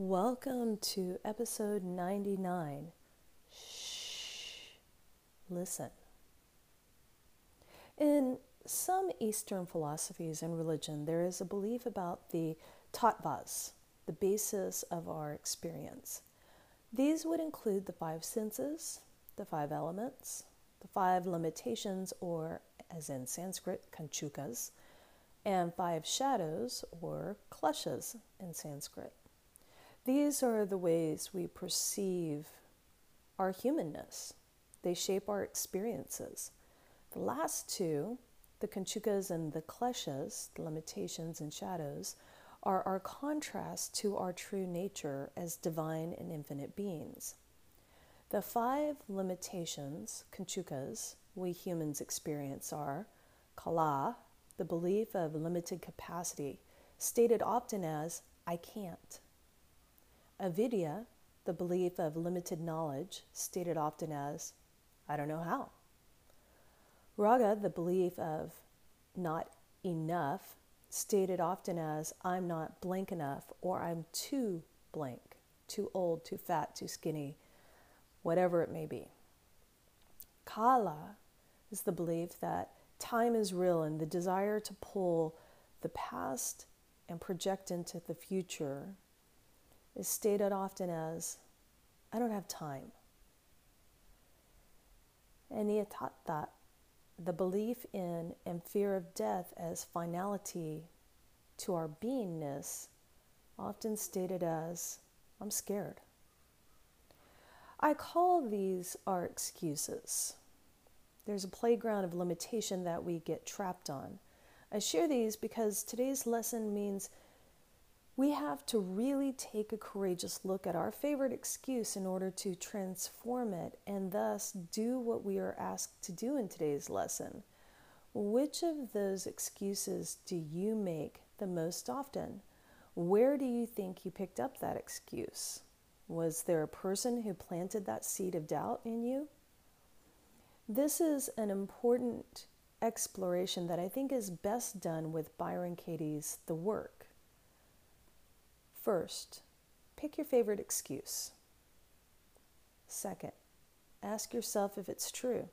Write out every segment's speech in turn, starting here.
Welcome to episode 99. Shh. Listen. In some Eastern philosophies and religion, there is a belief about the tattvas, the basis of our experience. These would include the five senses, the five elements, the five limitations, or as in Sanskrit, kanchukas, and five shadows, or kleshas in Sanskrit. These are the ways we perceive our humanness. They shape our experiences. The last two, the kanchukas and the kleshas, the limitations and shadows, are our contrast to our true nature as divine and infinite beings. The five limitations, kanchukas, we humans experience are kala, the belief of limited capacity, stated often as I can't. Avidya, the belief of limited knowledge, stated often as, I don't know how. Raga, the belief of not enough, stated often as, I'm not blank enough or I'm too blank, too old, too fat, too skinny, whatever it may be. Kala is the belief that time is real and the desire to pull the past and project into the future is stated often as, I don't have time. And Niyatatta, the belief in and fear of death as finality to our beingness, often stated as, I'm scared. I call these our excuses. There's a playground of limitation that we get trapped on. I share these because today's lesson means we have to really take a courageous look at our favorite excuse in order to transform it and thus do what we are asked to do in today's lesson. Which of those excuses do you make the most often? Where do you think you picked up that excuse? Was there a person who planted that seed of doubt in you? This is an important exploration that I think is best done with Byron Katie's The Work. First, pick your favorite excuse. Second, ask yourself if it's true.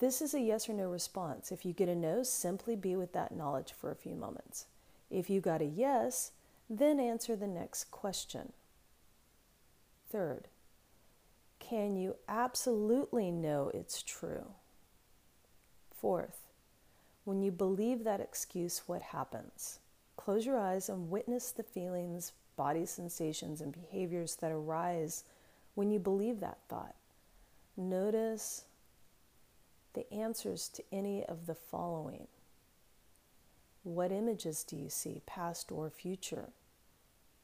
This is a yes or no response. If you get a no, simply be with that knowledge for a few moments. If you got a yes, then answer the next question. Third, can you absolutely know it's true? Fourth, when you believe that excuse, what happens? Close your eyes and witness the feelings, body sensations, and behaviors that arise when you believe that thought. Notice the answers to any of the following. What images do you see, past or future?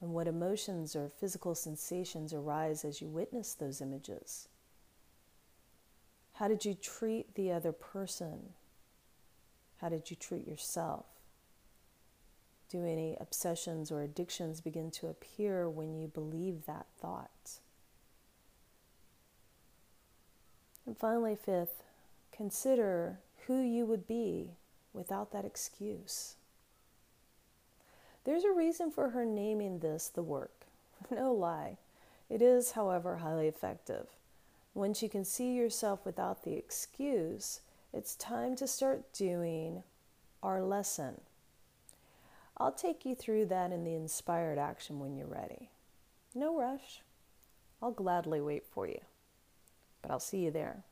And what emotions or physical sensations arise as you witness those images? How did you treat the other person? How did you treat yourself? Do any obsessions or addictions begin to appear when you believe that thought? And finally, fifth, consider who you would be without that excuse. There's a reason for her naming this the work. No lie. It is, however, highly effective. Once you can see yourself without the excuse, it's time to start doing our lesson. I'll take you through that in the inspired action when you're ready. No rush. I'll gladly wait for you, but I'll see you there.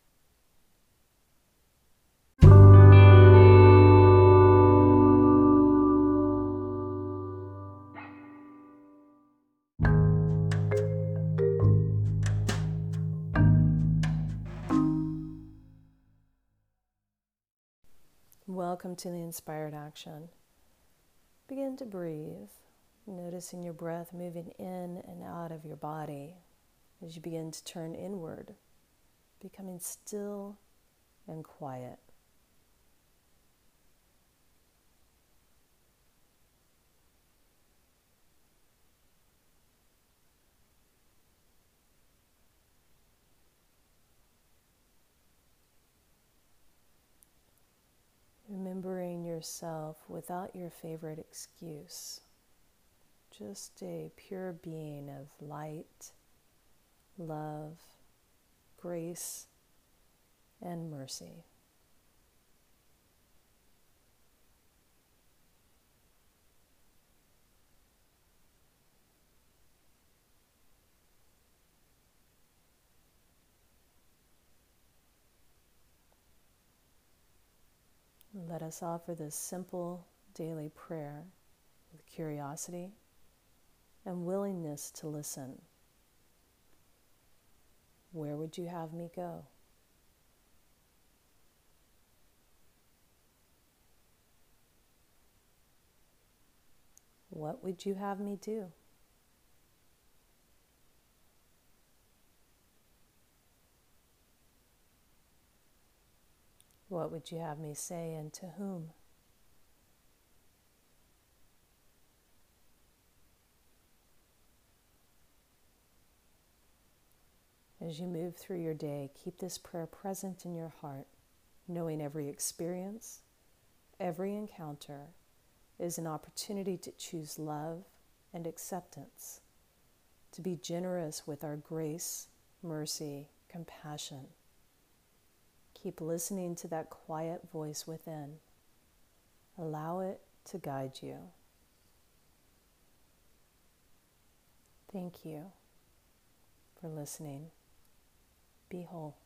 Welcome to the inspired action. Begin to breathe, noticing your breath moving in and out of your body as you begin to turn inward, becoming still and quiet. Yourself without your favorite excuse, just a pure being of light, love, grace, and mercy. Let us offer this simple daily prayer with curiosity and willingness to listen. Where would you have me go? What would you have me do? What would you have me say and to whom? As you move through your day, keep this prayer present in your heart, knowing every experience, every encounter is an opportunity to choose love and acceptance, to be generous with our grace, mercy, compassion Keep listening to that quiet voice within. Allow it to guide you. Thank you for listening. Be whole.